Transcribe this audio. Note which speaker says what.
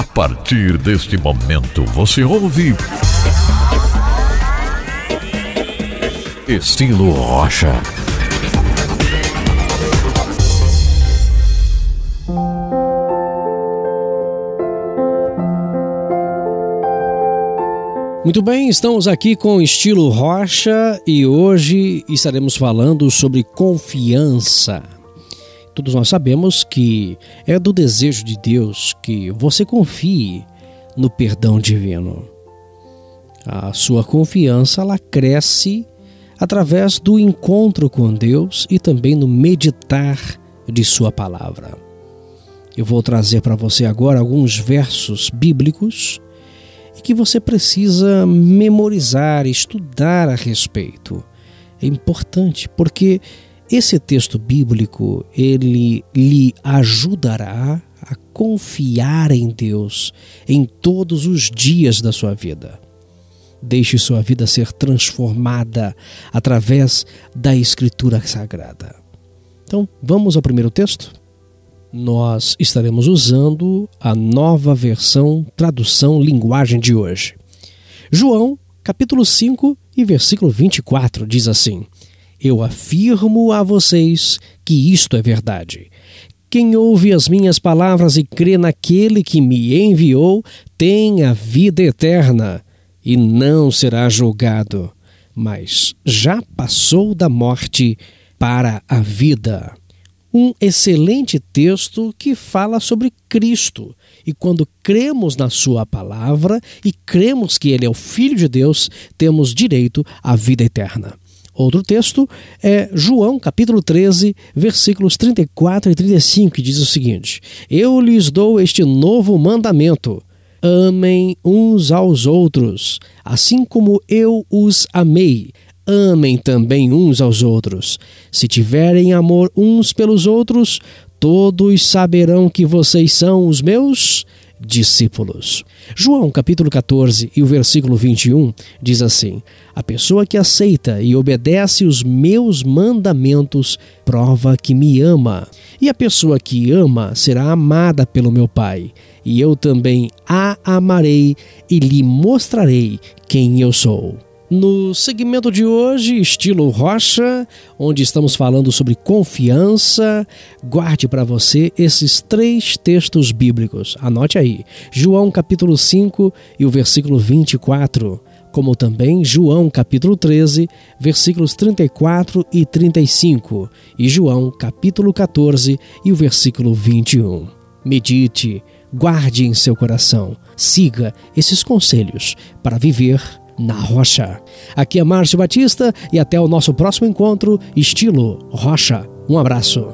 Speaker 1: A partir deste momento você ouve. Estilo Rocha.
Speaker 2: Muito bem, estamos aqui com estilo Rocha e hoje estaremos falando sobre confiança. Todos nós sabemos que é do desejo de Deus que você confie no perdão divino. A sua confiança ela cresce através do encontro com Deus e também no meditar de sua palavra. Eu vou trazer para você agora alguns versos bíblicos que você precisa memorizar, estudar a respeito. É importante porque esse texto bíblico ele lhe ajudará a confiar em Deus em todos os dias da sua vida. Deixe sua vida ser transformada através da Escritura Sagrada. Então, vamos ao primeiro texto? nós estaremos usando a nova versão tradução linguagem de hoje. João, capítulo 5 e versículo 24 diz assim: Eu afirmo a vocês que isto é verdade. Quem ouve as minhas palavras e crê naquele que me enviou tem a vida eterna e não será julgado, mas já passou da morte para a vida um excelente texto que fala sobre Cristo. E quando cremos na Sua palavra e cremos que Ele é o Filho de Deus, temos direito à vida eterna. Outro texto é João, capítulo 13, versículos 34 e 35, que diz o seguinte: Eu lhes dou este novo mandamento. Amem uns aos outros, assim como eu os amei amem também uns aos outros. Se tiverem amor uns pelos outros, todos saberão que vocês são os meus discípulos. João capítulo 14 e o versículo 21 diz assim: A pessoa que aceita e obedece os meus mandamentos prova que me ama. E a pessoa que ama será amada pelo meu Pai, e eu também a amarei e lhe mostrarei quem eu sou. No segmento de hoje, estilo Rocha, onde estamos falando sobre confiança, guarde para você esses três textos bíblicos. Anote aí: João capítulo 5 e o versículo 24, como também João capítulo 13, versículos 34 e 35, e João capítulo 14 e o versículo 21. Medite, guarde em seu coração, siga esses conselhos para viver na Rocha. Aqui é Márcio Batista e até o nosso próximo encontro, estilo Rocha. Um abraço.